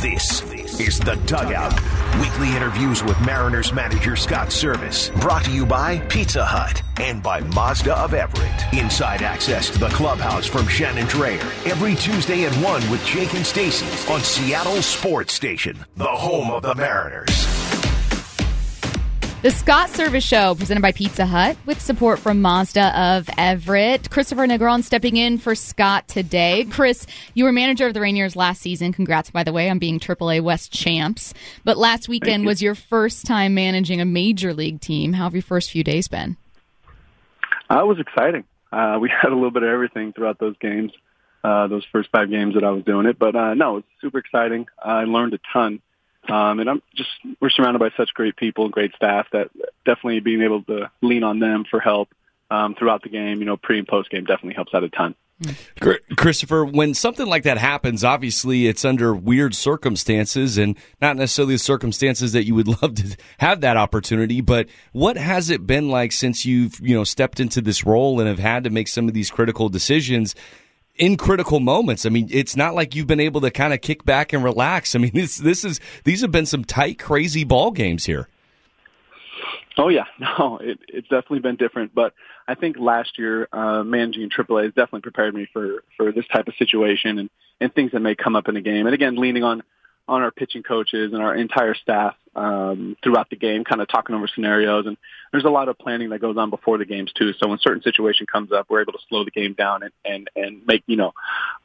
This is The Dugout. Weekly interviews with Mariners manager Scott Servais. Brought to you by Pizza Hut and by Mazda of Everett. Inside access to the clubhouse from Shannon Drayer. Every Tuesday at 1 with Jake and Stacy on Seattle Sports Station, the home of the Mariners. The Scott Servais Show, presented by Pizza Hut, with support from Mazda of Everett. Kristopher Negron stepping in for Scott today. Kris, you were manager of the Rainiers last season. Congrats, by the way, on being AAA West champs. But last weekend you. was your first time managing a major league team. How have your first few days been? Uh, it was exciting. Uh, we had a little bit of everything throughout those games, uh, those first five games that I was doing it. But uh, no, it was super exciting. I learned a ton. Um, and I'm just, we're surrounded by such great people and great staff that definitely being able to lean on them for help um, throughout the game, you know, pre and post game definitely helps out a ton. Kristopher, when something like that happens, obviously it's under weird circumstances and not necessarily the circumstances that you would love to have that opportunity. But what has it been like since you've, you know, stepped into this role and have had to make some of these critical decisions? In critical moments. I mean, it's not like you've been able to kind of kick back and relax. I mean, this this is these have been some tight, crazy ball games here. Oh yeah, no, it, it's definitely been different. But I think last year uh, managing AAA has definitely prepared me for for this type of situation and and things that may come up in a game. And again, leaning on on our pitching coaches and our entire staff um, throughout the game, kind of talking over scenarios. And there's a lot of planning that goes on before the games too. So when certain situation comes up, we're able to slow the game down and and, and make you know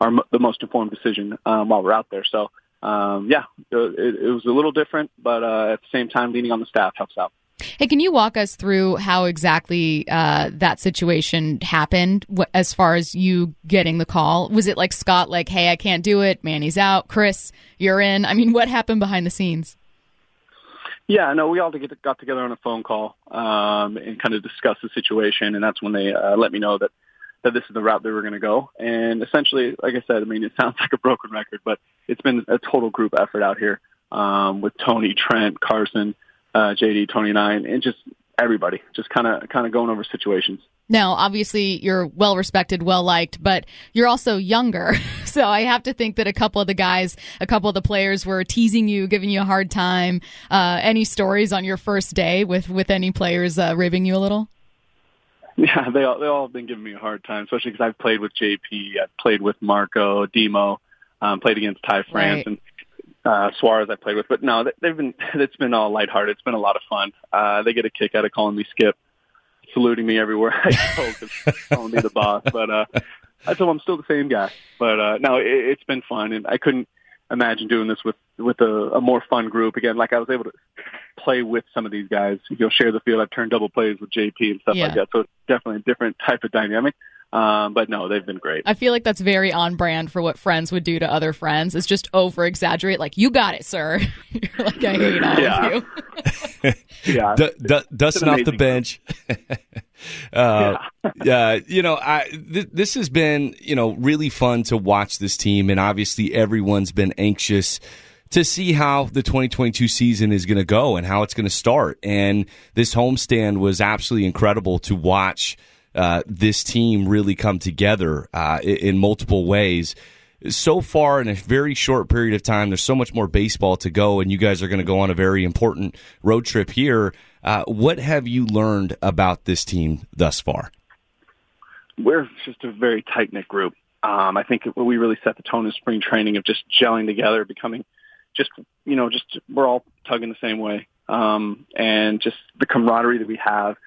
our the most informed decision um, while we're out there. So um, yeah, it, it was a little different, but uh, at the same time, leaning on the staff helps out. Hey, can you walk us through how exactly uh, that situation happened wh- as far as you getting the call? Was it like Scott, like, hey, I can't do it, Manny's out, Kris, you're in? I mean, what happened behind the scenes? Yeah, no, we all got together on a phone call um, and kind of discussed the situation, and that's when they uh, let me know that that this is the route they were going to go. And essentially, like I said, I mean, it sounds like a broken record, but it's been a total group effort out here um, with Tony, Trent, Carson, uh, JD, Tony, Nine, and just everybody, just kind of kind of going over situations. Now, obviously, you're well respected, well liked, but you're also younger. So I have to think that a couple of the guys, a couple of the players were teasing you, giving you a hard time. Uh, any stories on your first day with, with any players uh, ribbing you a little? Yeah, they all they all have been giving me a hard time, especially because I've played with JP, I've played with Marco, Demo, um, played against Ty France, Right. and uh, Suarez I played with. But no, they- they've been it's been all lighthearted. It's been a lot of fun. Uh, they get a kick out of calling me Skip, saluting me everywhere I go, calling me the boss. But uh, I told them I'm still the same guy. But uh, no, it, it's been fun, and I couldn't imagine doing this with with a, a more fun group again. Like I was able to play with some of these guys. You know, share the field. I've turned double plays with JP and stuff Yeah. like that. So it's definitely a different type of dynamic. Um, but no, they've been great. I feel like that's very on brand for what friends would do to other friends. Is just over exaggerate, like you got it, sir. You're like I hate all Yeah. of you. Yeah, D- d- dusting off the bench. uh, yeah, you know, I, th- this has been you know really fun to watch this team, and obviously everyone's been anxious to see how the 2022 season is going to go and how it's going to start. And this homestand was absolutely incredible to watch uh, this team really come together uh, in, multiple ways. So far, in a very short period of time, there's so much more baseball to go, and you guys are going to go on a very important road trip here. Uh, what have you learned about this team thus far? we're just a very tight knit group. Um, I think we really set the tone in spring training of just gelling together, becoming just you know just we're all tugging the same way, um, and just the camaraderie that we have,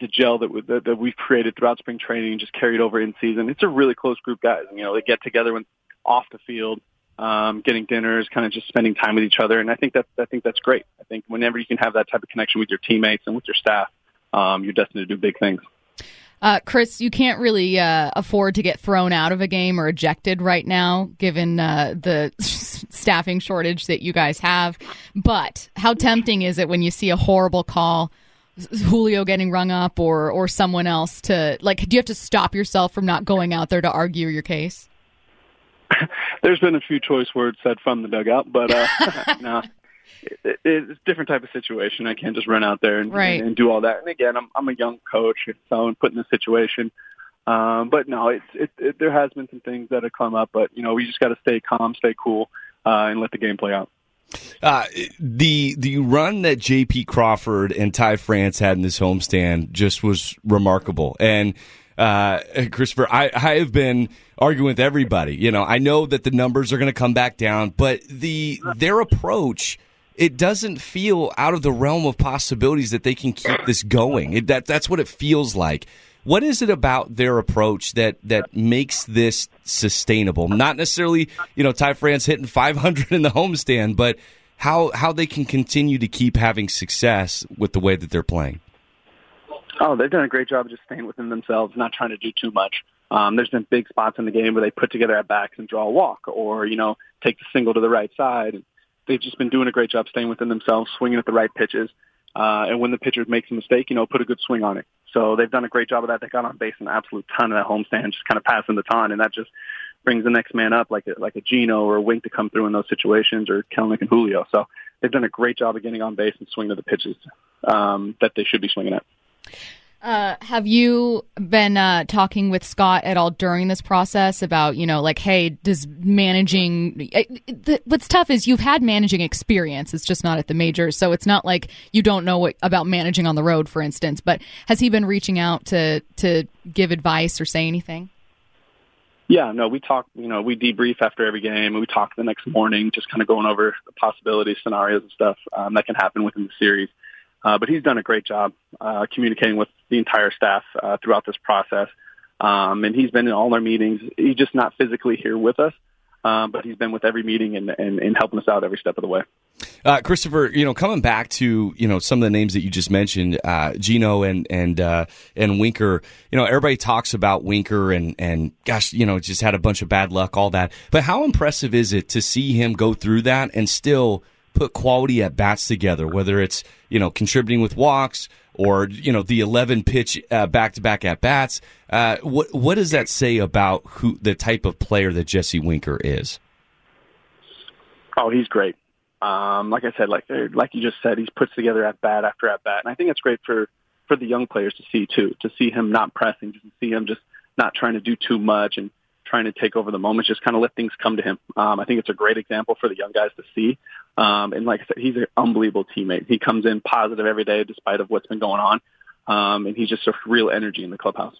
the gel that, we, that that we've created throughout spring training and just carried over in season. It's a really close group, guys. You know, they get together when off the field, um, getting dinners, kind of just spending time with each other, and I think that I think that's great. I think whenever you can have that type of connection with your teammates and with your staff, um, you're destined to do big things. Uh, Kris, you can't really uh, afford to get thrown out of a game or ejected right now, given uh, the staffing shortage that you guys have. But how tempting is it when you see a horrible call, Julio getting rung up, or or someone else to like? Do you have to stop yourself from not going out there to argue your case? There's been a few choice words said from the dugout, but uh, no, it, it, it's a different type of situation. I can't just run out there and, Right. and, and do all that. And again, I'm I'm a young coach, so I'm put in this situation. Um, but no, it's it, it, there has been some things that have come up, but you know, we just got to stay calm, stay cool, uh, and let the game play out. Uh, the the run that J.P. Crawford and Ty France had in this homestand just was remarkable. And uh, Kristopher, I, I have been arguing with everybody. You know, I know that the numbers are going to come back down, but the their approach it doesn't feel out of the realm of possibilities that they can keep this going. It, that that's what it feels like. What is it about their approach that that makes this sustainable? Not necessarily, you know, Ty France hitting 500 in the homestand, but how how they can continue to keep having success with the way that they're playing. Oh, they've done a great job of just staying within themselves, not trying to do too much. Um, there's been big spots in the game where they put together at backs and draw a walk, or you know, take the single to the right side. They've just been doing a great job staying within themselves, swinging at the right pitches, uh, and when the pitcher makes a mistake, you know, put a good swing on it. So they've done a great job of that. They got on base an absolute ton of that homestand, just kind of passing the ton, and that just brings the next man up, like a, like a Gino or a Wink to come through in those situations, or Kelenic and Julio. So they've done a great job of getting on base and swinging to the pitches um, that they should be swinging at. Uh, have you been uh, talking with Scott at all during this process about, you know, like, hey, does managing. The, what's tough is you've had managing experience. It's just not at the majors. So it's not like you don't know what, about managing on the road, for instance. But has he been reaching out to, to give advice or say anything? Yeah, no, we talk, you know, we debrief after every game and we talk the next morning, just kind of going over the possibilities, scenarios and stuff um, that can happen within the series. Uh, but he's done a great job uh, communicating with the entire staff uh, throughout this process. Um, and he's been in all our meetings. He's just not physically here with us, um, but he's been with every meeting and, and, and helping us out every step of the way. Uh, Kristopher, you know, coming back to you know some of the names that you just mentioned, uh, Gino and and uh, and Winker. You know, everybody talks about Winker and and gosh, you know, just had a bunch of bad luck, all that. But how impressive is it to see him go through that and still put quality at bats together, whether it's you know contributing with walks or you know the 11 pitch back to back at bats. Uh, what what does that say about who the type of player that Jesse Winker is? Oh, he's great. Um, like I said, like like you just said, he's puts together at bat after at bat, and I think it's great for for the young players to see too, to see him not pressing, to see him just not trying to do too much and trying to take over the moment, just kind of let things come to him. Um, I think it's a great example for the young guys to see. Um, and like I said, he's an unbelievable teammate. He comes in positive every day, despite of what's been going on. Um, and he's just a real energy in the clubhouse.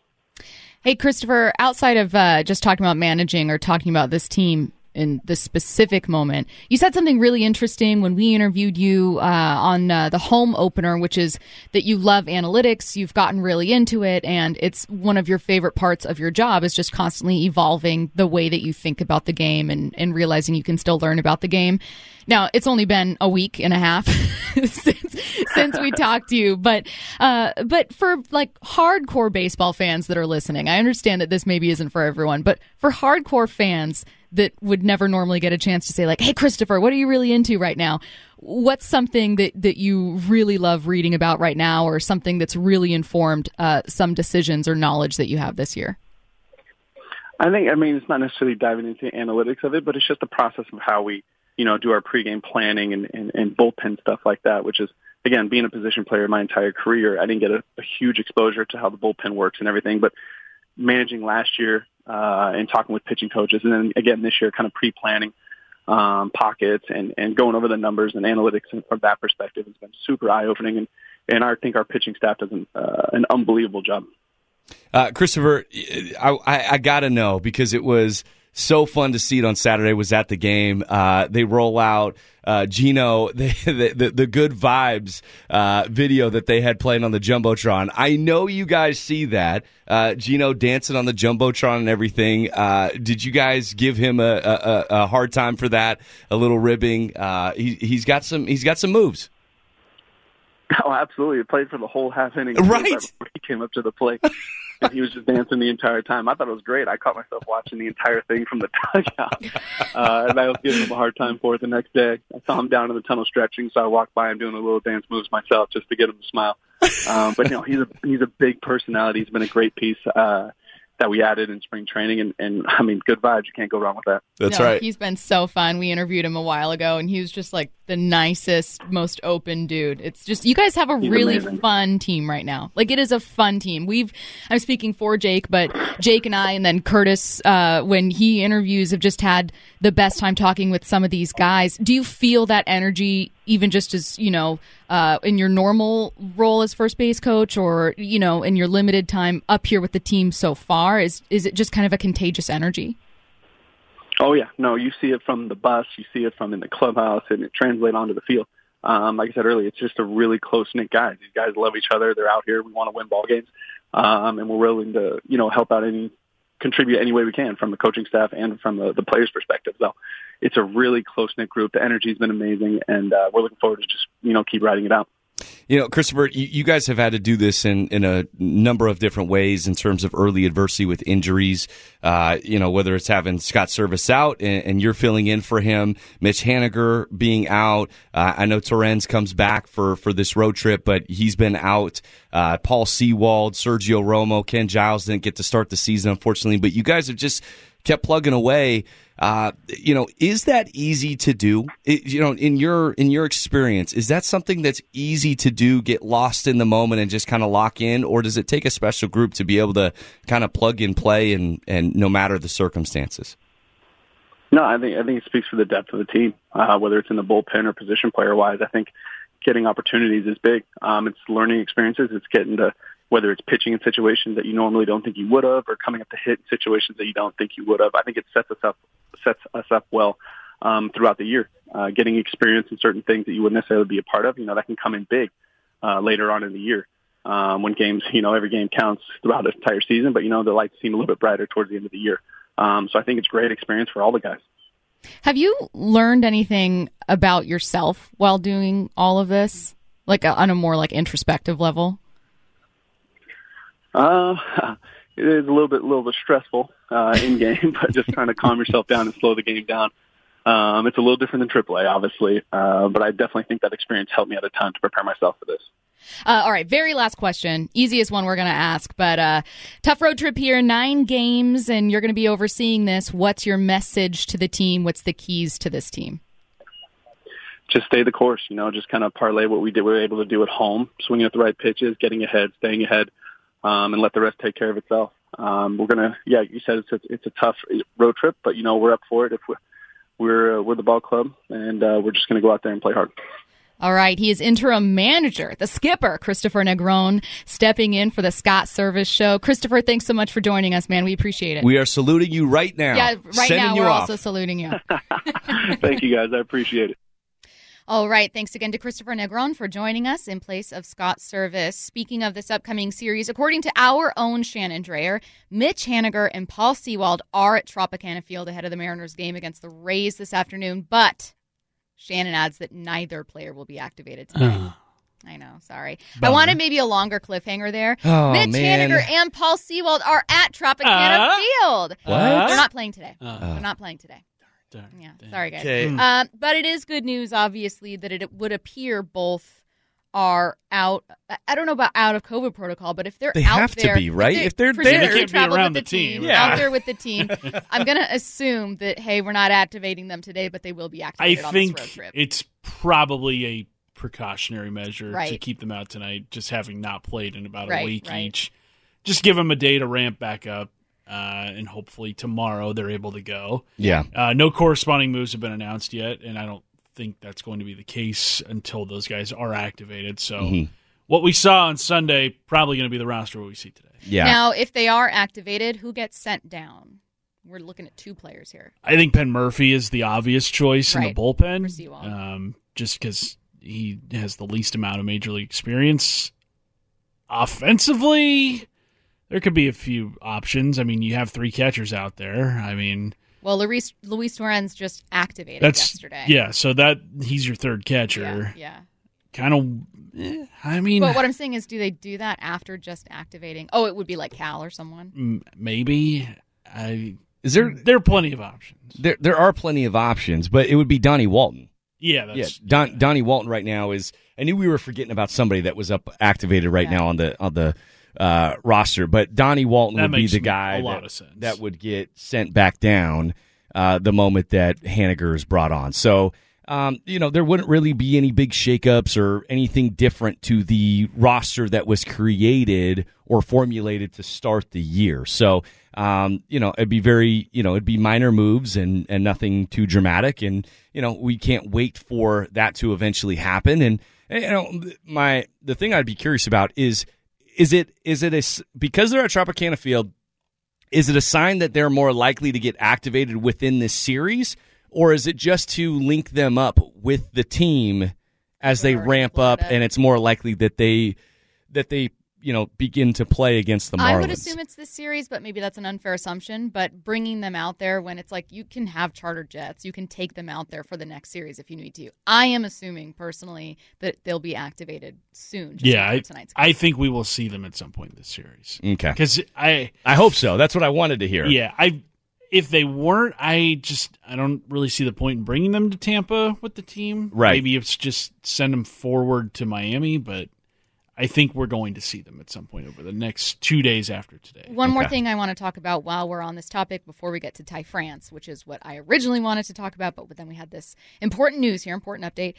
Hey, Kristopher, outside of uh, just talking about managing or talking about this team, in this specific moment. You said something really interesting when we interviewed you uh, on uh, the home opener, which is that you love analytics, you've gotten really into it, and it's one of your favorite parts of your job is just constantly evolving the way that you think about the game and, and realizing you can still learn about the game. Now, it's only been a week and a half since, since we talked to you, but uh, but for like hardcore baseball fans that are listening, I understand that this maybe isn't for everyone, but for hardcore fans that would never normally get a chance to say like, "Hey, Kristopher, what are you really into right now?" What's something that that you really love reading about right now, or something that's really informed uh, some decisions or knowledge that you have this year? I think, I mean, it's not necessarily diving into the analytics of it, but it's just the process of how we you know, do our pregame planning and, and, and bullpen stuff like that, which is, again, being a position player my entire career, I didn't get a, a huge exposure to how the bullpen works and everything, but managing last year uh, and talking with pitching coaches, and then again this year, kind of pre-planning um, pockets and, and going over the numbers and analytics and from that perspective has been super eye-opening, and, and I think our pitching staff does an, uh, an unbelievable job. Uh, Kristopher, I, I, I got to know because it was – so fun to see it on Saturday. Was at the game. Uh, they roll out uh, Gino the, the, the good vibes uh, video that they had playing on the jumbotron. I know you guys see that uh, Gino dancing on the jumbotron and everything. Uh, did you guys give him a, a, a, hard time for that? A little ribbing. Uh, he, he's got some. He's got some moves. Oh, absolutely! He played for the whole half inning. Right. He came up to the plate. and he was just dancing the entire time. I thought it was great. I caught myself watching the entire thing from the dugout, uh, and I was giving him a hard time for it the next day. I saw him down in the tunnel stretching, so I walked by him doing a little dance moves myself just to get him to smile. Um, but you know, he's a he's a big personality. He's been a great piece. Uh, that we added in spring training. And, and I mean, good vibes. You can't go wrong with that. That's no, right. He's been so fun. We interviewed him a while ago, and he was just like the nicest, most open dude. It's just you guys have a He's really amazing. fun team right now. Like it is a fun team. We've I'm speaking for Jake, but Jake and I and then Curtis uh, when he interviews have just had the best time talking with some of these guys. Do you feel that energy even just as, you know, uh, in your normal role as first base coach or, you know, in your limited time up here with the team so far? Is is it just kind of a contagious energy? Oh yeah, no, you see it from the bus, you see it from in the clubhouse, and it translates onto the field. Um, like I said earlier, it's just a really close knit guys. These guys love each other. They're out here. We want to win ball games, um, and we're willing to you know help out any contribute any way we can from the coaching staff and from the, the players' perspective. So it's a really close knit group. The energy's been amazing, and uh, we're looking forward to just you know keep riding it out. You know, Kristopher, you, guys have had to do this in, in a number of different ways in terms of early adversity with injuries. Uh, you know, whether it's having Scott Servais out and, and you're filling in for him, Mitch Haniger being out. Uh, I know Torrens comes back for, for this road trip, but he's been out. Uh, Paul Sewald, Sergio Romo, Ken Giles didn't get to start the season, unfortunately, but you guys have just kept plugging away. Uh, you know, is that easy to do? It, you know, in your in your experience, is that something that's easy to do? Get lost in the moment and just kind of lock in, or does it take a special group to be able to kind of plug and play and and no matter the circumstances? No, I think I think it speaks for the depth of the team, uh, whether it's in the bullpen or position player wise. I think getting opportunities is big. Um, it's learning experiences. It's getting to whether it's pitching in situations that you normally don't think you would have, or coming up to hit situations that you don't think you would have. I think it sets us up sets us up well um, throughout the year. Uh, getting experience in certain things that you wouldn't necessarily be a part of, you know, that can come in big uh, later on in the year. Um, when games, you know, every game counts throughout the entire season, but you know the lights seem a little bit brighter towards the end of the year. Um, so I think it's great experience for all the guys. Have you learned anything about yourself while doing all of this, like on a more like introspective level? Uh, it is a little bit, a little bit stressful uh, in game, but just trying to calm yourself down and slow the game down. Um, it's a little different than AAA, obviously, uh, but I definitely think that experience helped me at a time to prepare myself for this. Uh, all right, very last question. Easiest one we're going to ask, but uh, tough road trip here, nine games, and you're going to be overseeing this. What's your message to the team? What's the keys to this team? Just stay the course, you know, just kind of parlay what we did, we were able to do at home, swinging at the right pitches, getting ahead, staying ahead, um, and let the rest take care of itself. Um, we're gonna, yeah, you said it's a, it's a tough road trip, but you know we're up for it. If we're we're, uh, we're the ball club, and uh, we're just gonna go out there and play hard. All right, he is interim manager, the skipper, Kristopher Negron, stepping in for the Scott Servais Show. Kristopher, thanks so much for joining us, man. We appreciate it. We are saluting you right now. yeah, right Sending now we're off. also saluting you. Thank you guys, I appreciate it. All right. Thanks again to Kristopher Negron for joining us in place of Scott Servais. Speaking of this upcoming series, according to our own Shannon Drayer, Mitch Haniger and Paul Sewald are at Tropicana Field ahead of the Mariners game against the Rays this afternoon, but Shannon adds that neither player will be activated tonight. I know, sorry. I wanted maybe a longer cliffhanger there. Oh, Mitch man. Haniger and Paul Sewald are at Tropicana Uh? Field. What? They're not playing today. Uh, They're not playing today. Darn, Yeah, damn. sorry guys. Okay. Um, but it is good news, obviously, that it would appear both are out. I- I don't know about out of COVID protocol, but if they're They out have to be, right? If they're presumably there. They can't be traveled around with the team. Yeah. out there with the team. I'm gonna assume that hey, we're not activating them today, but they will be I activated on think this road trip. it's probably a precautionary measure to keep them out tonight, just having not played in about Right, a week right. each. Just give them a day to ramp back up, uh, and hopefully tomorrow they're able to go. Yeah. Uh, no corresponding moves have been announced yet, and I don't think that's going to be the case until those guys are activated. So, Mhm. what we saw on Sunday probably going to be the roster we see today. Yeah. Now, if they are activated, who gets sent down? We're looking at two players here. I think Penn Murphy is the obvious choice in the bullpen, um, just because he has the least amount of major league experience. Offensively, there could be a few options. I mean, you have three catchers out there. I mean, Well, Luis Luis Torrens just activated that's yesterday. yeah. So that he's your third catcher. yeah. Kind of. eh, I mean, But what I'm saying is, do they do that after just activating? Oh, it would be like Cal or someone. m- maybe. I Is there there are plenty of options. there there are plenty of options, but it would be Donnie Walton. Yeah, that's yeah, Don, Donnie Walton right now is. I knew we were forgetting about somebody that was up activated right Yeah. now on the on the uh, roster, but Donnie Walton That would be the guy that, that would get sent back down uh, the moment that Haniger is brought on. So um, you know, there wouldn't really be any big shakeups or anything different to the roster that was created or formulated to start the year. So, um, you know, it'd be very, you know, it'd be minor moves and, and nothing too dramatic. And, you know, we can't wait for that to eventually happen. And, and you know, my, the thing I'd be curious about is, is it, is it a, because they're at Tropicana Field, is it a sign that they're more likely to get activated within this series? or is it just to link them up with the team as they ramp up and it's more likely that they that they you know begin to play against the Marlins. I would assume it's this series, but maybe that's an unfair assumption. But bringing them out there when it's like you can have charter jets, you can take them out there for the next series if you need to. I am assuming personally that they'll be activated soon. yeah, I, I think we will see them at some point in this series. Okay, because I I hope so. That's what I wanted to hear. Yeah, I if they weren't, I just I don't really see the point in bringing them to Tampa with the team. Right. Maybe it's just send them forward to Miami, but I think we're going to see them at some point over the next two days after today. One okay. more thing I want to talk about while we're on this topic before we get to Ty France, which is what I originally wanted to talk about, but then we had this important news here, important update.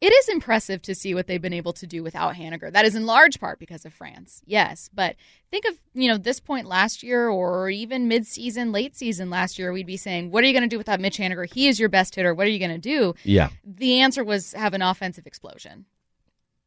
It is impressive to see what they've been able to do without Haniger. That is in large part because of France, yes. But think of you know this point last year, or even mid-season, late season last year, we'd be saying, "What are you going to do without Mitch Haniger? He is your best hitter. What are you going to do?" Yeah. The answer was have an offensive explosion.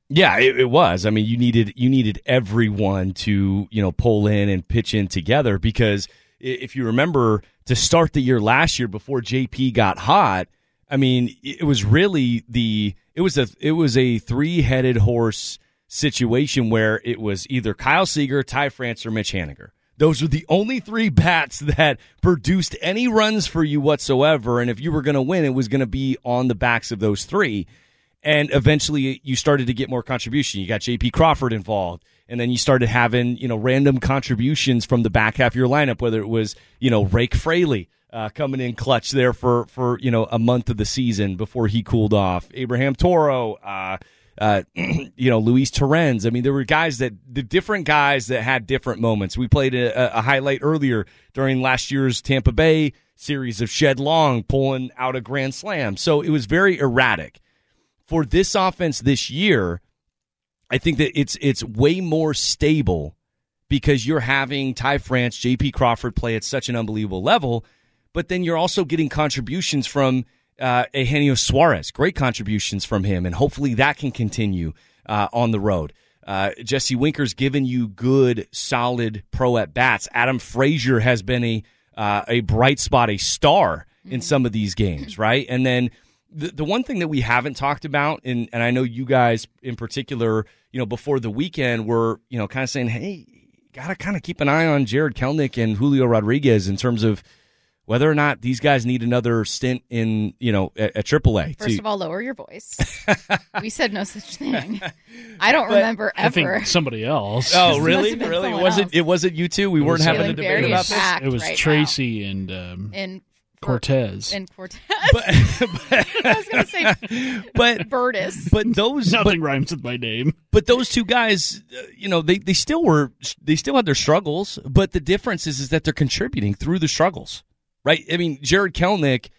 Yeah, it, it, was. I mean, you needed you needed everyone to you know pull in and pitch in together because if you remember to start the year last year before JP got hot, I mean, it was really the it was a it was a three headed horse situation where it was either Kyle Seager, Ty France, or Mitch Haniger. Those were the only three bats that produced any runs for you whatsoever. And if you were going to win, it was going to be on the backs of those three. And eventually you started to get more contribution. You got JP Crawford involved. And then you started having, you know, random contributions from the back half of your lineup, whether it was, you know, Jake Fraley uh, coming in clutch there for for you know a month of the season before he cooled off. Abraham Toro, uh, uh, you know Luis Torrens. I mean, there were guys that the different guys that had different moments. We played a, a highlight earlier during last year's Tampa Bay series of Shed Long pulling out a grand slam. So it was very erratic. For this offense this year, I think that it's it's way more stable because you're having Ty France, JP Crawford play at such an unbelievable level but then you're also getting contributions from uh, Eugenio Suarez. Great contributions from him, and hopefully that can continue uh, on the road. Uh, Jesse Winker's given you good, solid pro at bats. Adam Frazier has been a uh, a bright spot, a star in some of these games, right? And then the the one thing that we haven't talked about, and and I know you guys in particular, you know, before the weekend were you know kind of saying, hey, gotta kind of keep an eye on Jarred Kelenic and Julio Rodriguez in terms of whether or not these guys need another stint in, you know, at, at AAA. First to... of all, lower your voice. we said no such thing. I don't but remember ever. I think somebody else. Oh, really? Really? Was it? It wasn't you two. We it weren't having a debate about this. It was right Tracy now. and um, and Cortez. And Cortez. But, but I was going to say, but Burtis. But those nothing but, rhymes with my name. But those two guys, uh, you know, they, they still were they still had their struggles. But the difference is is that they're contributing through the struggles right? I mean, Jarred Kelenic,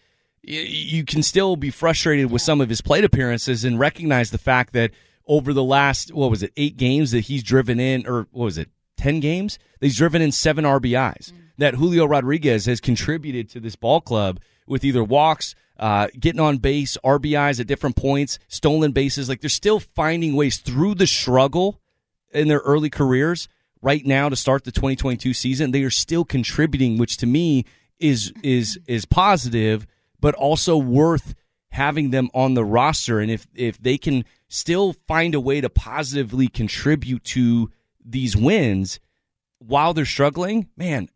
you can still be frustrated with some of his plate appearances and recognize the fact that over the last, what was it, eight games that he's driven in, or what was it, 10 games? He's driven in seven RBIs. Mm. That Julio Rodriguez has contributed to this ball club with either walks, uh, getting on base, RBIs at different points, stolen bases. Like they're still finding ways through the struggle in their early careers right now to start the 2022 season. They are still contributing, which to me is is is positive, but also worth having them on the roster. And if if they can still find a way to positively contribute to these wins while they're struggling, man,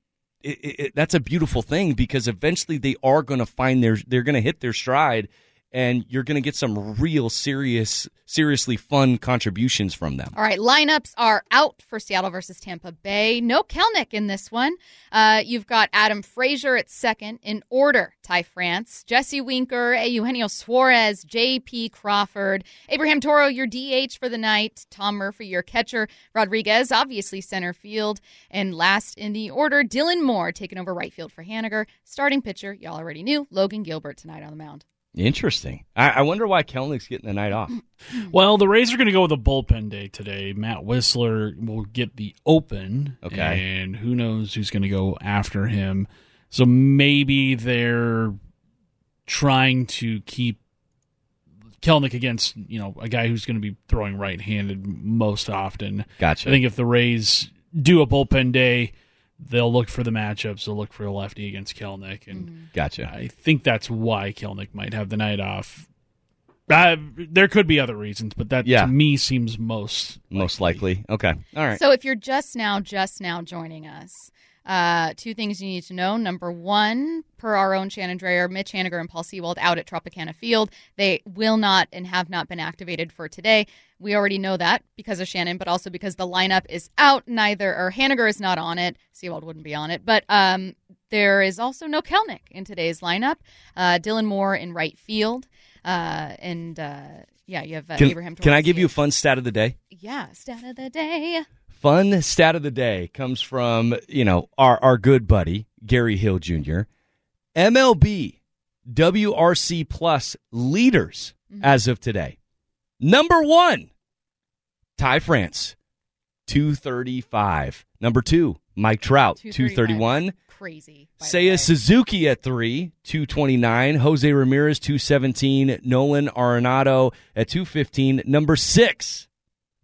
it, it, that's a beautiful thing because eventually they are going to find their they're going to hit their stride and you're going to get some real serious, seriously fun contributions from them. All right, lineups are out for Seattle versus Tampa Bay. No Kelenic in this one. Uh, you've got Adam Frazier at second in order. Ty France, Jesse Winker, Eugenio Suarez, J.P. Crawford, Abraham Toro, your DH for the night, Tom Murphy, your catcher, Rodriguez, obviously center field, and last in the order, Dylan Moore taking over right field for Haniger. Starting pitcher, y'all already knew, Logan Gilbert tonight on the mound. Interesting. I, I wonder why Kelenic's getting the night off. Well, the Rays are going to go with a bullpen day today. Matt Wisler will get the open. Okay. And who knows who's going to go after him. So maybe they're trying to keep Kelenic against, you know, a guy who's going to be throwing right handed most often. Gotcha. I think if the Rays do a bullpen day, they'll look for the matchups. They'll look for a lefty against Kelenic, And Gotcha. I think that's why Kelenic might have the night off. Uh, there could be other reasons, but that Yeah. to me seems most Most likely. Okay. All right. So if you're just now, just now joining us, uh, two things you need to know. Number one, per our own Shannon Drayer, Mitch Haniger and Paul Sewald out at Tropicana Field. They will not and have not been activated for today. We already know that because of Shannon, but also because the lineup is out. Neither or Haniger is not on it. Sewald wouldn't be on it, but um, there is also no Kelenic in today's lineup. Uh, Dylan Moore in right field, uh, and uh, yeah, you have uh, Can, Abraham. can I give you a fun stat of the day? Yeah, stat of the day. Fun stat of the day comes from, you know, our, our good buddy, Gary Hill Jr. MLB WRC Plus leaders as of today. Number one, Ty France, 235. Number two, Mike Trout, 231. Crazy. Seiya. Suzuki at three, 229. Jose Ramirez, 217. Nolan Arenado at 215. Number six,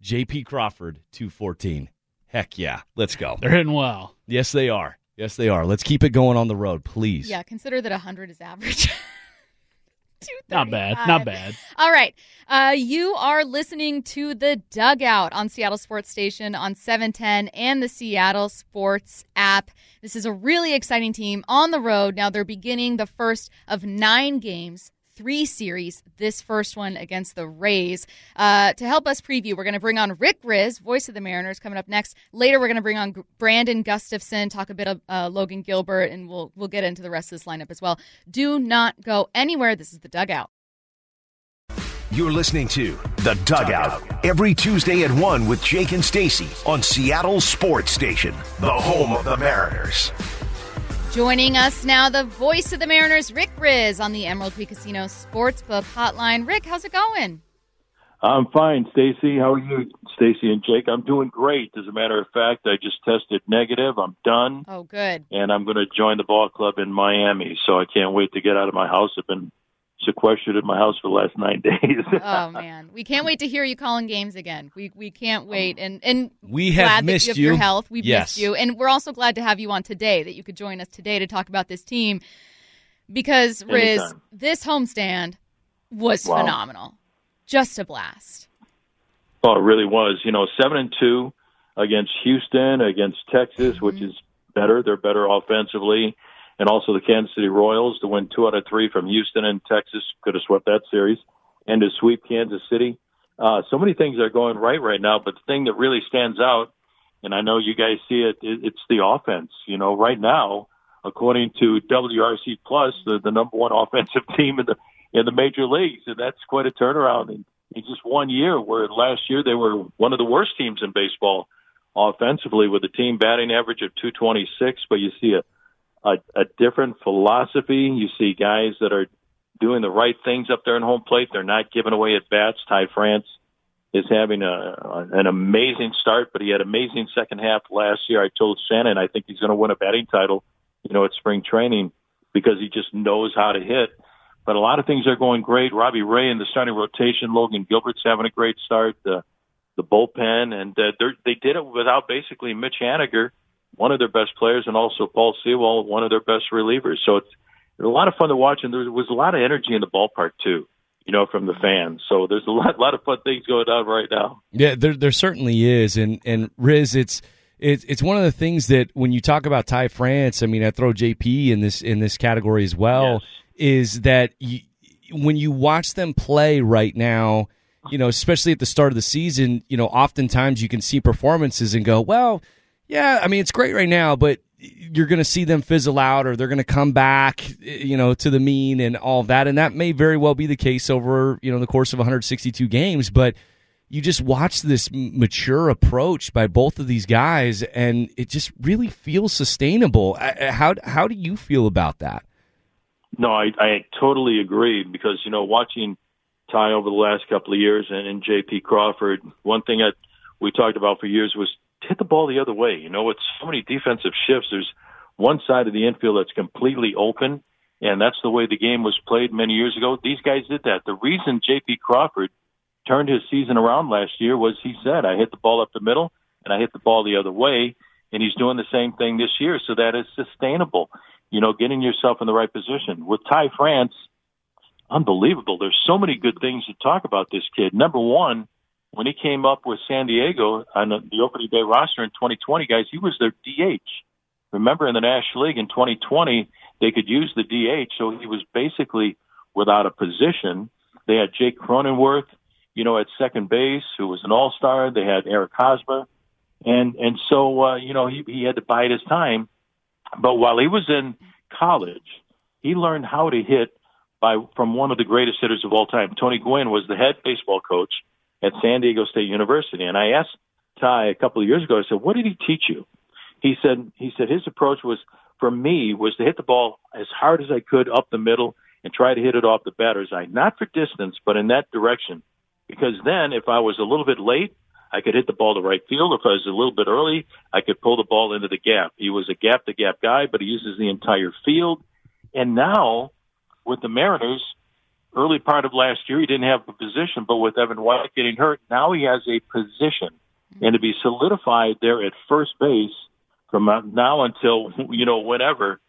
JP Crawford, 214. Heck yeah. Let's go. they're hitting well. Yes, they are. Yes, they are. Let's keep it going on the road, please. Yeah, consider that 100 is average. Not bad. Not bad. All right. Uh, you are listening to The Dugout on Seattle Sports Station on 710 and the Seattle Sports app. This is a really exciting team on the road. Now they're beginning the first of nine games. Three series, this first one against the Rays. Uh, to help us preview, we're going to bring on Rick Rizzs, voice of the Mariners, coming up next. Later, we're going to bring on Brandon Gustafson, talk a bit of uh, Logan Gilbert, and we'll we'll get into the rest of this lineup as well. Do not go anywhere. This is the Dugout. You're listening to The Dugout every Tuesday at 1 with Jake and Stacy on Seattle Sports Station, the home of the Mariners. Joining us now, the voice of the Mariners, Rick Rizzs, on the Emerald Tree Casino Sportsbook Hotline. Rick, how's it going? I'm fine, Stacy. How are you, Stacy and Jake? I'm doing great. As a matter of fact, I just tested negative. I'm done, Oh, good. and I'm going to join the ball club in Miami. So I can't wait to get out of my house. I've been sequestered in my house for the last nine days. Oh man, we can't wait to hear you calling games again. We we can't wait, and and We have glad missed that you. you have your health. We've Yes. missed you, and we're also glad to have you on today. That you could join us today to talk about this team, because Rizzs, Anytime. this homestand was Wow. phenomenal, just a blast. oh, it really was. You know, seven and two against Houston, against Texas, which mm-hmm. is better. They're better offensively. And also the Kansas City Royals to win two out of three from Houston and Texas. Could have swept that series. And to sweep Kansas City. Uh, so many things are going right right now, but the thing that really stands out, and I know you guys see it, it it's the offense. You know, right now, according to WRC Plus, the, the number one offensive team in the in the major leagues, and that's quite a turnaround in, in just one year. Where last year they were one of the worst teams in baseball offensively, with a team batting average of 226. But you see a a, a different philosophy. You see guys that are doing the right things up there in home plate. They're not giving away at bats. Ty France is having a an amazing start, but he had amazing second half last year. I told Shannon I think he's going to win a batting title, you know, at spring training because he just knows how to hit. But a lot of things are going great. Robbie Ray in the starting rotation. Logan Gilbert's having a great start. The the bullpen, and uh, they did it without basically Mitch Haniger, one of their best players, and also Paul Sewald, one of their best relievers. So it's, it's a lot of fun to watch, and there was a lot of energy in the ballpark too, you know, from the fans. So there's a lot, lot of fun things going on right now. Yeah, there there certainly is, and and Rizzs, it's it's it's one of the things that when you talk about Ty France, I mean, I throw JP in this in this category as well. Is that you, when you watch them play right now, you know, especially at the start of the season, you know, oftentimes you can see performances and go, well, yeah, I mean, it's great right now, but you're going to see them fizzle out or they're going to come back, you know, to the mean and all that. And that may very well be the case over, you know, the course of 162 games. But you just watch this mature approach by both of these guys and it just really feels sustainable. How, how do you feel about that? No, I, I totally agree because, you know, watching Ty over the last couple of years and, and JP Crawford, one thing that we talked about for years was hit the ball the other way. You know, it's so many defensive shifts. There's one side of the infield that's completely open, and that's the way the game was played many years ago. These guys did that. The reason JP Crawford turned his season around last year was he said, I hit the ball up the middle and I hit the ball the other way. And he's doing the same thing this year. So that is sustainable. You know, getting yourself in the right position. With Ty France, unbelievable. There's so many good things to talk about this kid. Number one, when he came up with San Diego on the opening day roster in 2020, guys, he was their DH. Remember in the National League in 2020, they could use the DH, so he was basically without a position. They had Jake Cronenworth, you know, at second base, who was an all-star. They had Eric Hosmer, and and so uh, you know he he had to bide his time. But while he was in college, he learned how to hit by from one of the greatest hitters of all time. Tony Gwynn was the head baseball coach at San Diego State University, and I asked Ty a couple of years ago. I said, "What did he teach you?" He said he said his approach was for me was to hit the ball as hard as I could up the middle and try to hit it off the batter's eye, not for distance, but in that direction because then if I was a little bit late, I could hit the ball to right field. If I was a little bit early, I could pull the ball into the gap. He was a gap to gap guy, but he uses the entire field. And now with the Mariners, early part of last year, he didn't have a position, but with Evan White getting hurt, now he has a position. Mm-hmm. And to be solidified there at first base from uh, now until, you know, whenever,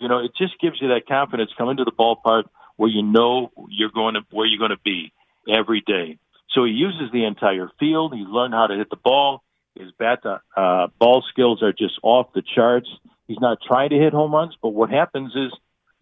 you know, it just gives you that confidence coming to the ballpark where you know you're going to, where you're going to be every day. So he uses the entire field. He's learned how to hit the ball. His bat to, uh, ball skills are just off the charts. He's not trying to hit home runs, but what happens is,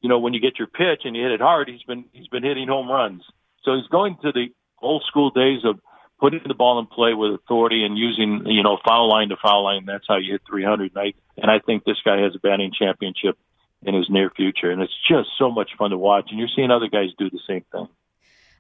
you know, when you get your pitch and you hit it hard, he's been he's been hitting home runs. So he's going to the old school days of putting the ball in play with authority and using, you know, foul line to foul line. That's how you hit 300. And I, and I think this guy has a batting championship in his near future. And it's just so much fun to watch. And you're seeing other guys do the same thing.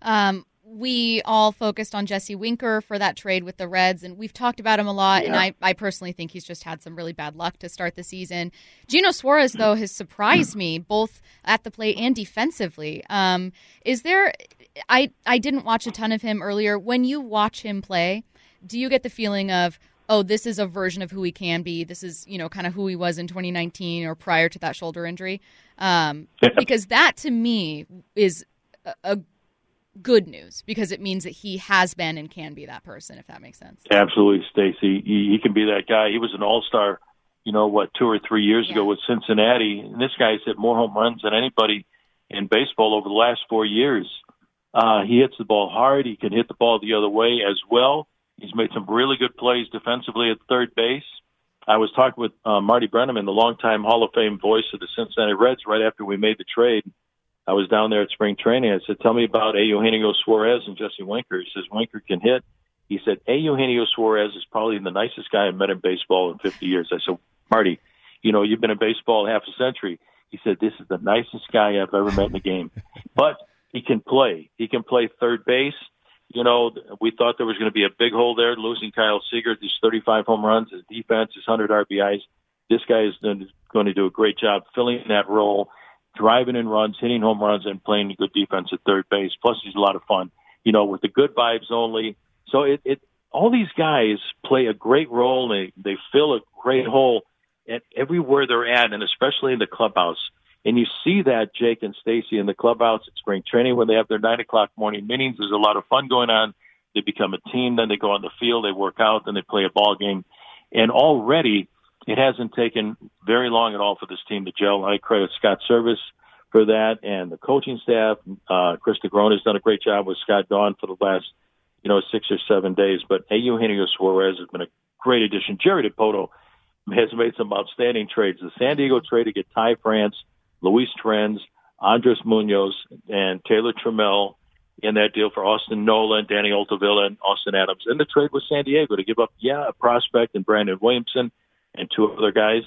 Um, we all focused on Jesse Winker for that trade with the Reds, and we've talked about him a lot. Yeah. And I, I personally think he's just had some really bad luck to start the season. Gino Suarez, though, has surprised me both at the plate and defensively. Um, is there? I I didn't watch a ton of him earlier. When you watch him play, do you get the feeling of oh, this is a version of who he can be. This is, you know, kind of who he was in 2019 or prior to that shoulder injury. Um, because that to me is a, a good news because it means that he has been and can be that person, if that makes sense. Absolutely, Stacy. He, he can be that guy. He was an all star, you know, what, two or three years yeah. ago with Cincinnati. And this guy's hit more home runs than anybody in baseball over the last four years. Uh, he hits the ball hard. He can hit the ball the other way as well. He's made some really good plays defensively at third base. I was talking with uh, Marty Brennaman, the longtime Hall of Fame voice of the Cincinnati Reds, right after we made the trade. I was down there at spring training. I said, "Tell me about A. Eugenio Suarez and Jesse Winker." He says Winker can hit. He said A. Eugenio Suarez is probably the nicest guy I've met in baseball in 50 years. I said, Marty, you know you've been in baseball half a century. He said this is the nicest guy I've ever met in the game, but he can play. He can play third base. You know, we thought there was going to be a big hole there, losing Kyle Seager, these 35 home runs, his defense, his 100 RBIs. This guy is going to do a great job filling that role driving in runs, hitting home runs, and playing good defense at third base. Plus, he's a lot of fun, you know, with the good vibes only. So it, it all these guys play a great role. They they fill a great hole at everywhere they're at, and especially in the clubhouse. And you see that Jake and Stacy in the clubhouse at spring training when they have their nine o'clock morning meetings. There's a lot of fun going on. They become a team, then they go on the field, they work out, then they play a ball game, and already it hasn't taken very long at all for this team to gel. I credit Scott Servais for that and the coaching staff. Uh, Kris Negron has done a great job with Scott Dawn for the last, you know, six or seven days. But Eugenio Suarez has been a great addition. Jerry Dipoto has made some outstanding trades. The San Diego trade to get Ty France, Luis Torrens, Andres Munoz, and Taylor Trammell in that deal for Austin Nola, Danny Altavilla, and Austin Adams. And the trade with San Diego to give up, yeah, a prospect and Brandon Williamson and two other guys.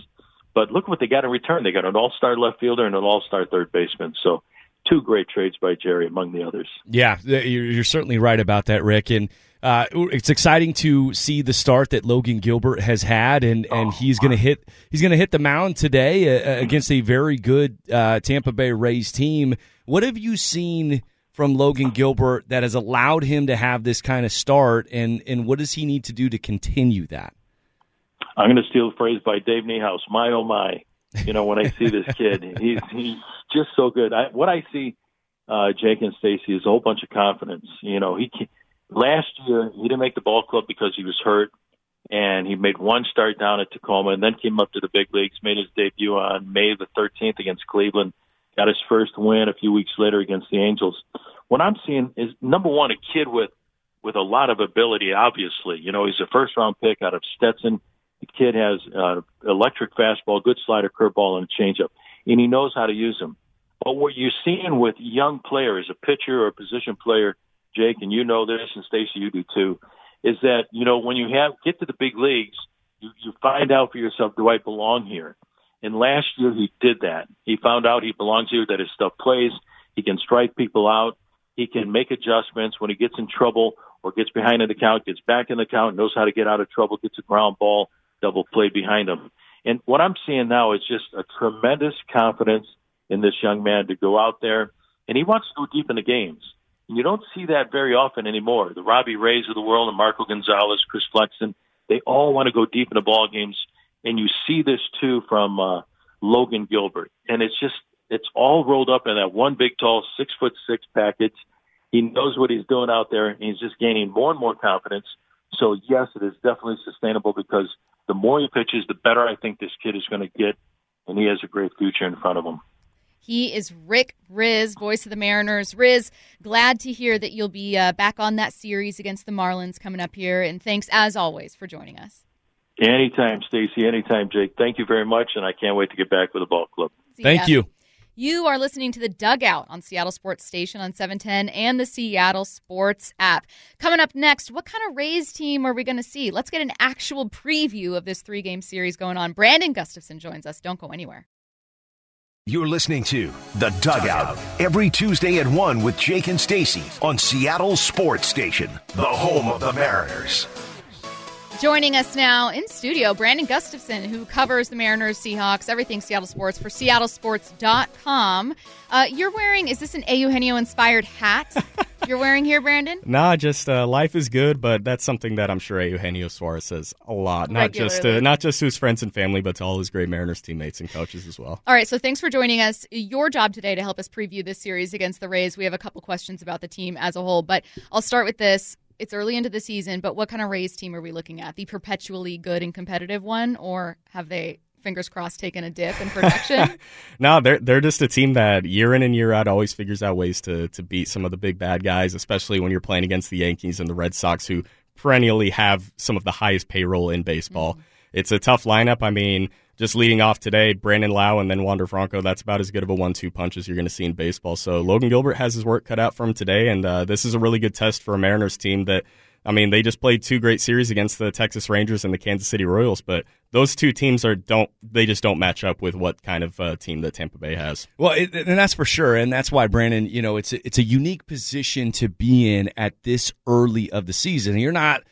But look what they got in return. They got an all-star left fielder and an all-star third baseman. So two great trades by Jerry among the others. Yeah, you're certainly right about that, Rick. And uh, it's exciting to see the start that Logan Gilbert has had, and, and oh, he's going to hit he's going to hit the mound today uh, uh, against a very good uh, Tampa Bay Rays team. What have you seen from Logan Gilbert that has allowed him to have this kind of start, and and what does he need to do to continue that? I'm going to steal a phrase by Dave Niehaus. My oh my! You know when I see this kid, he's he's just so good. I, what I see, uh, Jake and Stacy, is a whole bunch of confidence. You know he last year he didn't make the ball club because he was hurt, and he made one start down at Tacoma, and then came up to the big leagues, made his debut on May the 13th against Cleveland, got his first win a few weeks later against the Angels. What I'm seeing is number one, a kid with with a lot of ability. Obviously, you know he's a first round pick out of Stetson. The kid has uh, electric fastball, good slider, curveball, and changeup, and he knows how to use them. But what you're seeing with young players, a pitcher or a position player, Jake, and you know this, and Stacy, you do too, is that you know when you have get to the big leagues, you, you find out for yourself, do I belong here? And last year he did that. He found out he belongs here, that his stuff plays. He can strike people out. He can make adjustments when he gets in trouble or gets behind in the count, gets back in the count, knows how to get out of trouble, gets a ground ball, double play behind him. And what I'm seeing now is just a tremendous confidence in this young man to go out there, and he wants to go deep in the games. And you don't see that very often anymore. The Robbie Rays of the world and Marco Gonzalez, Chris Flexen, they all want to go deep in the ball games. And you see this too from uh, Logan Gilbert. And it's just, it's all rolled up in that one big, tall, six foot six package. He knows what he's doing out there, and he's just gaining more and more confidence. So, yes, it is definitely sustainable because the more he pitches, the better I think this kid is going to get, and he has a great future in front of him. He is Rick Rizzs, voice of the Mariners. Rizzs, glad to hear that you'll be uh, back on that series against the Marlins coming up here. And thanks, as always, for joining us. Anytime, Stacy. Anytime, Jake. Thank you very much, and I can't wait to get back with the ball club. See Thank ya. you. You are listening to the Dugout on Seattle Sports Station on 710 and the Seattle Sports app. Coming up next, what kind of Rays team are we going to see? Let's get an actual preview of this three game series going on. Brandon Gustafson joins us. Don't go anywhere. You're listening to The Dugout every Tuesday at 1 with Jake and Stacy on Seattle Sports Station, the home of the Mariners. Joining us now in studio, Brandon Gustafson, who covers the Mariners, Seahawks, everything Seattle sports for seattlesports.com. Uh, you're wearing, is this an Eugenio inspired hat you're wearing here, Brandon? nah, just uh, life is good, but that's something that I'm sure Eugenio Suarez says a lot. Not just to, not just to his friends and family, but to all his great Mariners teammates and coaches as well. All right, so thanks for joining us. Your job today to help us preview this series against the Rays. We have a couple questions about the team as a whole, but I'll start with this it's early into the season, but what kind of Rays team are we looking at? The perpetually good and competitive one, or have they fingers crossed taken a dip in production? no, they're they're just a team that year in and year out always figures out ways to to beat some of the big bad guys, especially when you're playing against the Yankees and the Red Sox, who perennially have some of the highest payroll in baseball. Mm-hmm. It's a tough lineup. I mean, just leading off today, Brandon Lowe and then Wander Franco, that's about as good of a one two punch as you're going to see in baseball. So Logan Gilbert has his work cut out for him today, and uh, this is a really good test for a Mariners team that. I mean, they just played two great series against the Texas Rangers and the Kansas City Royals, but those two teams are don't they just don't match up with what kind of uh, team that Tampa Bay has. Well, it, and that's for sure, and that's why Brandon, you know, it's a, it's a unique position to be in at this early of the season. You're not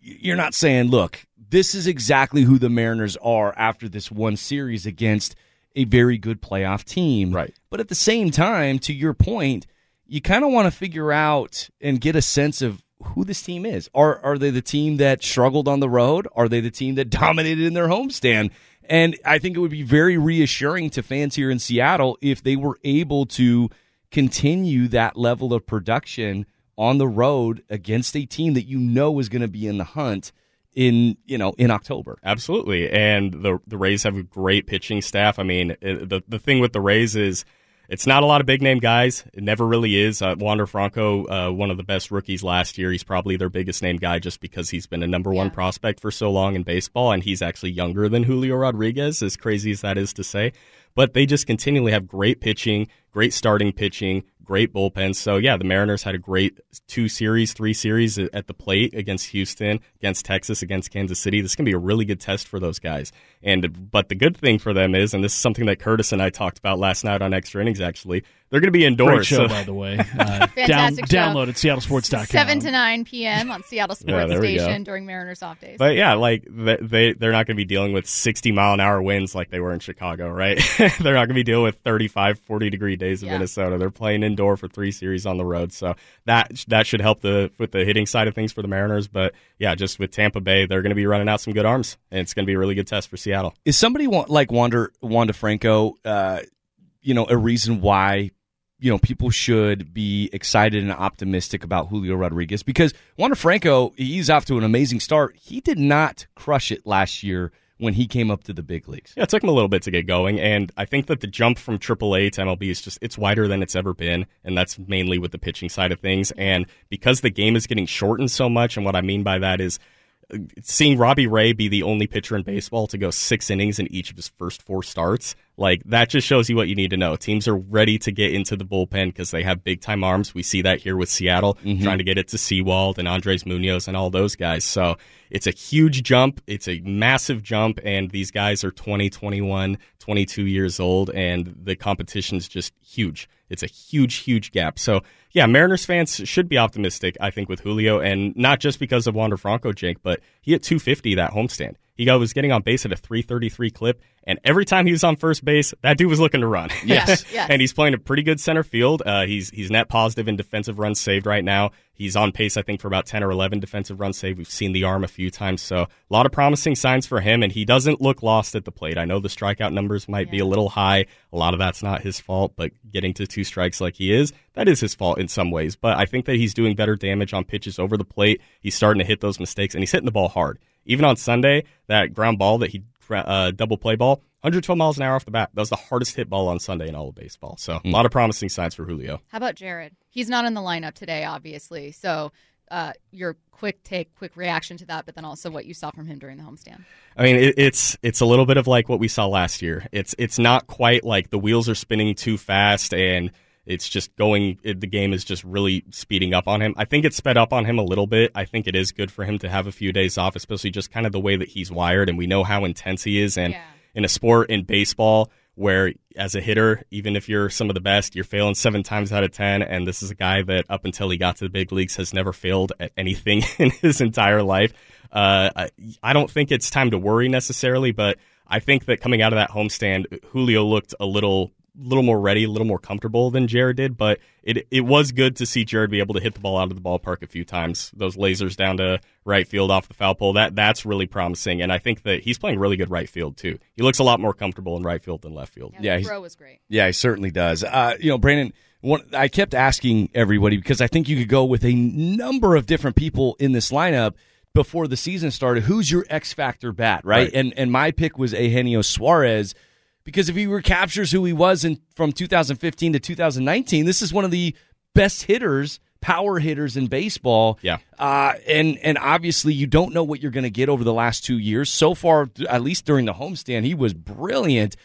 you're not saying, look, this is exactly who the Mariners are after this one series against a very good playoff team. Right. But at the same time, to your point, you kind of want to figure out and get a sense of who this team is. Are are they the team that struggled on the road? Are they the team that dominated in their homestand? And I think it would be very reassuring to fans here in Seattle if they were able to continue that level of production on the road against a team that you know is going to be in the hunt in you know in October. Absolutely, and the the Rays have a great pitching staff. I mean, it, the the thing with the Rays is it's not a lot of big name guys. It never really is. Uh, Wander Franco, uh, one of the best rookies last year. He's probably their biggest name guy just because he's been a number one yeah. prospect for so long in baseball, and he's actually younger than Julio Rodriguez. As crazy as that is to say, but they just continually have great pitching, great starting pitching, great bullpen. So yeah, the Mariners had a great two series, three series at the plate against Houston, against Texas, against Kansas City. This can be a really good test for those guys. And but the good thing for them is, and this is something that Curtis and I talked about last night on Extra Innings. Actually, they're going to be indoors. Great show, so- by the way. Uh, down, Fantastic show. download at seattlesports.com. 7 to 9 p.m. on Seattle Sports there we go. Station during Mariners off days. But yeah, like they they- they're not going to be dealing with 60 mile an hour winds like they were in Chicago, right? they're not going to be dealing with 35, 40 degree days in Yeah. Minnesota. They're playing indoor for three series on the road, so that that should help the with the hitting side of things for the Mariners. But yeah, just with Tampa Bay, they're going to be running out some good arms, and it's going to be a really good test for Seattle. Is somebody wa- like Wander Wander Franco, uh, you know, a reason why you know people should be excited and optimistic about Julio Rodriguez? Because Wander Franco, he's off to an amazing start. He did not crush it last year when he came up to the big leagues. Yeah, it took him a little bit to get going, and I think that the jump from AAA to MLB is just it's wider than it's ever been, and that's mainly with the pitching side of things. And because the game is getting shortened so much, and what I mean by that is seeing Robbie Ray be the only pitcher in baseball to go six innings in each of his first four starts, like that just shows you what you need to know. Teams are ready to get into the bullpen because they have big time arms. We see that here with Seattle mm-hmm. trying to get it to Sewald and Andres Munoz and all those guys. So it's a huge jump. It's a massive jump, and these guys are 20, 21, 22 years old, and the competition's just huge. It's a huge, huge gap. So, yeah, Mariners fans should be optimistic, I think, with Julio, and not just because of Wander Franco, Jake, but he hit 250 that homestand. He got, was getting on base at a 333 clip, and every time he was on first base, that dude was looking to run. Yes, yes. and he's playing a pretty good center field. Uh, he's he's net positive in defensive runs saved right now. He's on pace, I think, for about 10 or 11 defensive runs saved. We've seen the arm a few times, so a lot of promising signs for him, and he doesn't look lost at the plate. I know the strikeout numbers might be a little high. A lot of that's not his fault, but getting to two strikes like he is, that is his fault in some ways. But I think that he's doing better damage on pitches over the plate. He's starting to hit those mistakes, and he's hitting the ball hard. Even on Sunday, that ground ball that he uh, double play ball, 112 miles an hour off the bat. That was the hardest hit ball on Sunday in all of baseball. So a lot of promising signs for Julio. How about Jarred? He's not in the lineup today, obviously. So, uh, your quick take, quick reaction to that, but then also what you saw from him during the homestand. I mean, it, it's it's a little bit of like what we saw last year. It's it's not quite like the wheels are spinning too fast and it's just going. It, the game is just really speeding up on him. I think it's sped up on him a little bit. I think it is good for him to have a few days off, especially just kind of the way that he's wired, and we know how intense he is. And Yeah. in a sport in baseball where as a hitter, even if you're some of the best, you're failing seven times out of ten. And this is a guy that up until he got to the big leagues has never failed at anything in his entire life. Uh, I, I don't think it's time to worry necessarily, but I think that coming out of that homestand, Julio looked a little little more ready, a little more comfortable than Jarred did, but it it was good to see Jarred be able to hit the ball out of the ballpark a few times. Those lasers down to right field off the foul pole, that that's really promising. And I think that he's playing really good right field too. He looks a lot more comfortable in right field than left field. Yeah, the he's- throw was great. Yeah, he certainly does. Uh, you know, Brandon, one, I kept asking everybody because I think you could go with a number of different people in this lineup before the season started. Who's your X factor bat, right? Right. And and my pick was Eugenio Suarez because if he recaptures who he was in from 2015 to 2019, this is one of the best hitters, power hitters in baseball. Yeah. Uh, and and obviously you don't know what you're going to get over the last two years. So far, at least during the homestand, he was brilliant.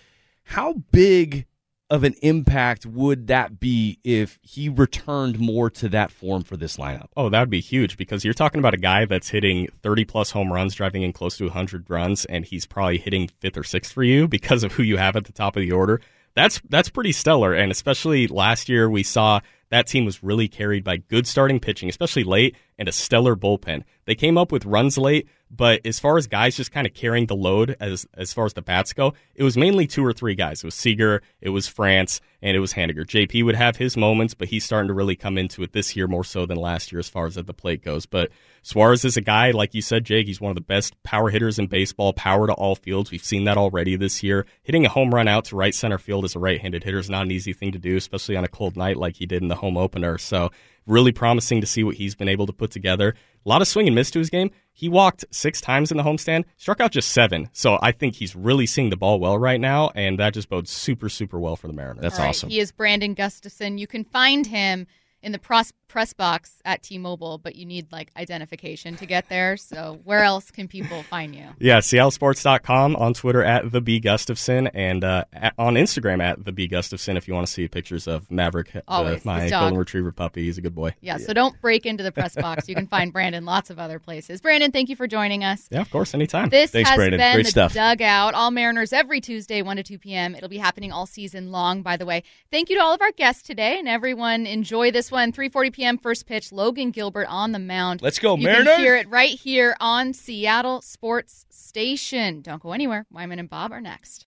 How big of an impact would that be if he returned more to that form for this lineup? Oh, that would be huge because you're talking about a guy that's hitting 30 plus home runs, driving in close to 100 runs, and he's probably hitting fifth or sixth for you because of who you have at the top of the order. That's that's pretty stellar, and especially last year we saw that team was really carried by good starting pitching, especially late, and a stellar bullpen. They came up with runs late, but as far as guys just kind of carrying the load as as far as the bats go, it was mainly two or three guys. It was Seager, it was France, and it was Haniger. JP would have his moments, but he's starting to really come into it this year more so than last year as far as at the plate goes. But Suarez is a guy, like you said, Jake, he's one of the best power hitters in baseball, power to all fields. We've seen that already this year. Hitting a home run out to right center field as a right handed hitter is not an easy thing to do, especially on a cold night like he did in the home opener. So really promising to see what he's been able to put together. A lot of swing and miss to his game. He walked six times in the homestand, struck out just seven. So I think he's really seeing the ball well right now, and that just bodes super, super well for the Mariners. That's All right, awesome. He is Brandon Gustafson. You can find him in the pros- press box at T-Mobile, but you need like identification to get there. So where else can people find you? Yeah, SeattleSports.com on Twitter at the B Gustafson and uh, at, on Instagram at the B Gustafson if you want to see pictures of Maverick, Always, my golden retriever puppy. He's a good boy. Yeah, so don't break into the press box. You can find Brandon lots of other places. Brandon, thank you for joining us. Yeah, of course, anytime. This Thanks, has Brandon. been Great the stuff. Dugout. All Mariners every Tuesday, 1 to 2 p.m. It'll be happening all season long, by the way. Thank you to all of our guests today, and everyone enjoy this one. 3.40 p.m. first pitch, Logan Gilbert on the mound. Let's go, you Mariners! can hear it right here on Seattle Sports Station. Don't go anywhere. Wyman and Bob are next.